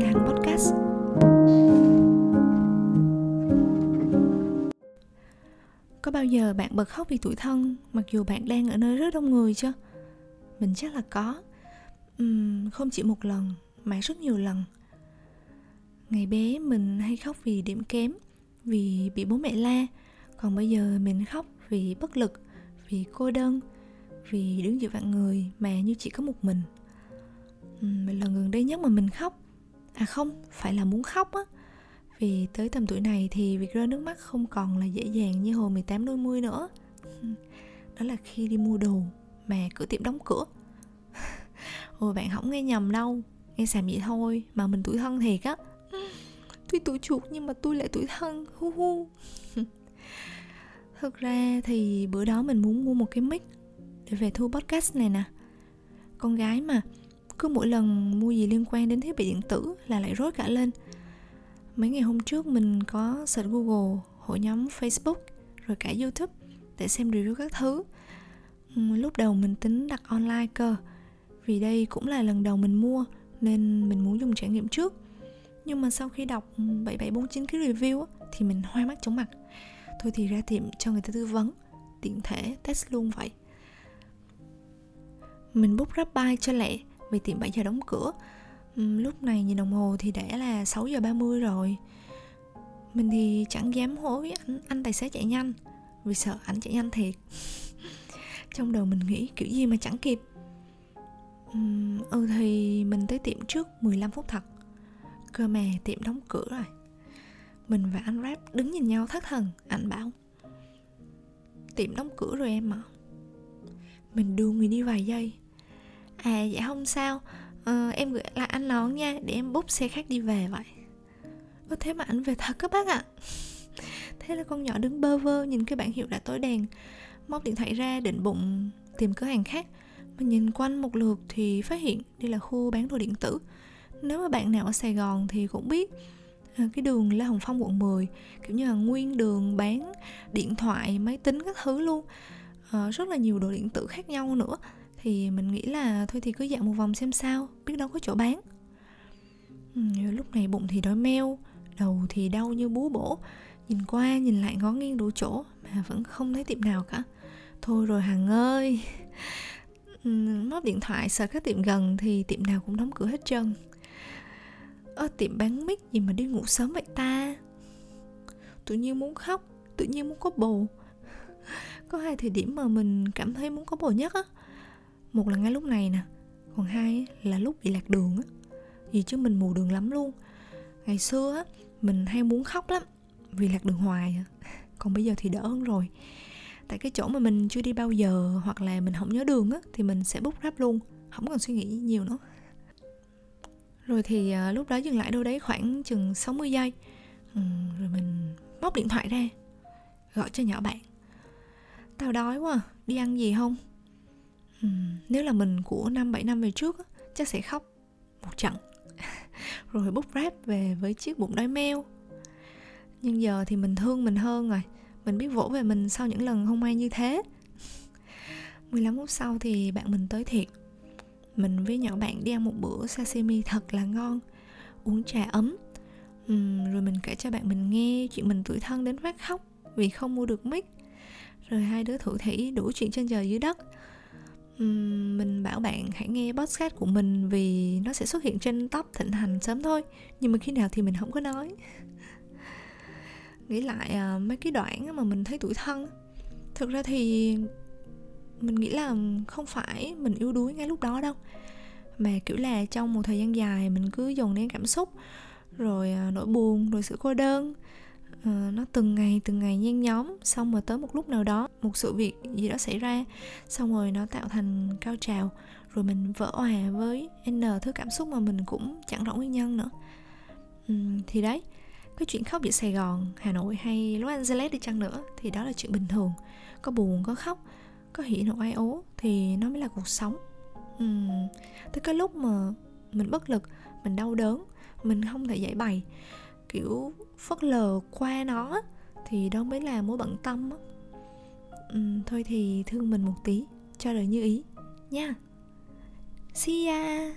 Thanh Podcast. Có bao giờ bạn bật khóc vì tuổi thân mặc dù bạn đang ở nơi rất đông người chưa? Mình chắc là có. Uhm, không chỉ một lần mà rất nhiều lần. Ngày bé mình hay khóc vì điểm kém, vì bị bố mẹ la, còn bây giờ mình khóc vì bất lực, vì cô đơn, vì đứng giữa vạn người mà như chỉ có một mình. Uhm, là lần gần đây nhất mà mình khóc à không, phải là muốn khóc á. Vì tới tầm tuổi này thì việc rơi nước mắt không còn là dễ dàng như hồi 18 đôi mươi nữa. Đó là khi đi mua đồ, mà cửa tiệm đóng cửa. Ôi, bạn không nghe nhầm đâu. Nghe xàm vậy thôi, mà mình tuổi thân thiệt á. Tuy tuổi chuột nhưng mà tôi lại tuổi thân, hu hu. Thực ra thì bữa đó mình muốn mua một cái mic Để về thu podcast này nè. Con gái mà cứ mỗi lần mua gì liên quan đến thiết bị điện tử là lại rối cả lên. Mấy ngày hôm trước mình có search google, hội nhóm facebook, rồi cả youtube để xem review các thứ. Ừ, lúc đầu mình tính đặt online cơ, vì đây cũng là lần đầu mình mua nên mình muốn dùng trải nghiệm trước. Nhưng mà sau khi đọc 7749 cái review thì mình hoa mắt chóng mặt. Thôi thì ra tiệm cho người ta tư vấn, tiện thể, test luôn vậy. Mình book grab bike cho lẹ vì tiệm 7 giờ đóng cửa. Lúc này nhìn đồng hồ thì đã là 6 giờ 30 rồi. Mình thì chẳng dám hối anh, anh tài xế chạy nhanh Vì sợ anh chạy nhanh thiệt. Trong đầu mình nghĩ kiểu gì mà chẳng kịp. Ừ thì mình tới tiệm trước 15 phút thật. Cơ mà tiệm đóng cửa rồi. Mình và anh rap đứng nhìn nhau thất thần Anh bảo Tiệm đóng cửa rồi em ạ. Mình đưa người đi vài giây. À dạ không sao. Ờ, em gửi lại anh nón nha để em bút xe khác đi về vậy. Có thế mà anh về thật các bác ạ. Thế là con nhỏ đứng bơ vơ nhìn cái bảng hiệu đã tối đèn Móc điện thoại ra định bụng tìm cửa hàng khác. Mà nhìn quanh một lượt thì phát hiện đây là khu bán đồ điện tử. Nếu mà bạn nào ở Sài Gòn thì cũng biết. À, cái đường Lê Hồng Phong quận 10 kiểu như là nguyên đường bán điện thoại, máy tính các thứ luôn. À, rất là nhiều đồ điện tử khác nhau nữa thì mình nghĩ là thôi thì cứ dạo một vòng xem sao biết đâu có chỗ bán. Ừ, lúc này bụng thì đói meo đầu thì đau như bú bổ. Nhìn qua nhìn lại ngó nghiêng đủ chỗ mà vẫn không thấy tiệm nào cả. Thôi rồi hằng ơi. Ừ, Móc điện thoại sợ các tiệm gần thì tiệm nào cũng đóng cửa hết trơn. Ơ tiệm bán mic gì mà đi ngủ sớm vậy ta? Tự nhiên muốn khóc tự nhiên muốn có bồ. Có hai thời điểm mà mình cảm thấy muốn có bồ nhất á một là ngay lúc này nè còn hai là lúc bị lạc đường á. Vì chứ mình mù đường lắm luôn. Ngày xưa á mình hay muốn khóc lắm vì lạc đường hoài à. còn bây giờ thì đỡ hơn rồi. Tại cái chỗ mà mình chưa đi bao giờ hoặc là mình không nhớ đường á thì mình sẽ bút ráp luôn không cần suy nghĩ nhiều nữa. Rồi thì à, lúc đó dừng lại đâu đấy khoảng chừng 60 giây. Ừ, rồi mình móc điện thoại ra gọi cho nhỏ bạn. Tao đói quá đi ăn gì không? Ừ, nếu là mình của năm bảy năm về trước chắc sẽ khóc một trận. Rồi bút ráp về với chiếc bụng đói meo. Nhưng giờ thì mình thương mình hơn rồi. Mình biết vỗ về mình sau những lần không may như thế. 15 phút sau thì bạn mình tới thiệt. Mình với nhỏ bạn đi ăn một bữa sashimi thật là ngon. Uống trà ấm. Uhm, rồi mình kể cho bạn mình nghe chuyện mình tuổi thân đến phát khóc vì không mua được mic. Rồi hai đứa thủ thỉ đủ chuyện trên trời dưới đất mình bảo bạn hãy nghe podcast của mình vì nó sẽ xuất hiện trên top thịnh hành sớm thôi. Nhưng mà khi nào thì mình không có nói. Nghĩ lại uh, mấy cái đoạn mà mình thấy tuổi thân thực ra thì mình nghĩ là không phải mình yếu đuối ngay lúc đó đâu. Mà kiểu là trong một thời gian dài mình cứ dồn nén cảm xúc rồi à, nỗi buồn rồi sự cô đơn uh, nó từng ngày từng ngày nhen nhóm xong rồi tới một lúc nào đó một sự việc gì đó xảy ra xong rồi nó tạo thành cao trào rồi mình vỡ hòa với n thứ cảm xúc mà mình cũng chẳng rõ nguyên nhân nữa. Uhm, thì đấy cái chuyện khóc giữa Sài Gòn, Hà Nội hay Los Angeles đi chăng nữa thì đó là chuyện bình thường. Có buồn có khóc có hỉ nộ ai ố thì nó mới là cuộc sống. Uhm, tới cái lúc mà mình bất lực mình đau đớn mình không thể giải bày kiểu phớt lờ qua nó thì đó mới là mối bận tâm á. Ừ, thôi thì thương mình một tí cho đời như ý nha. See ya.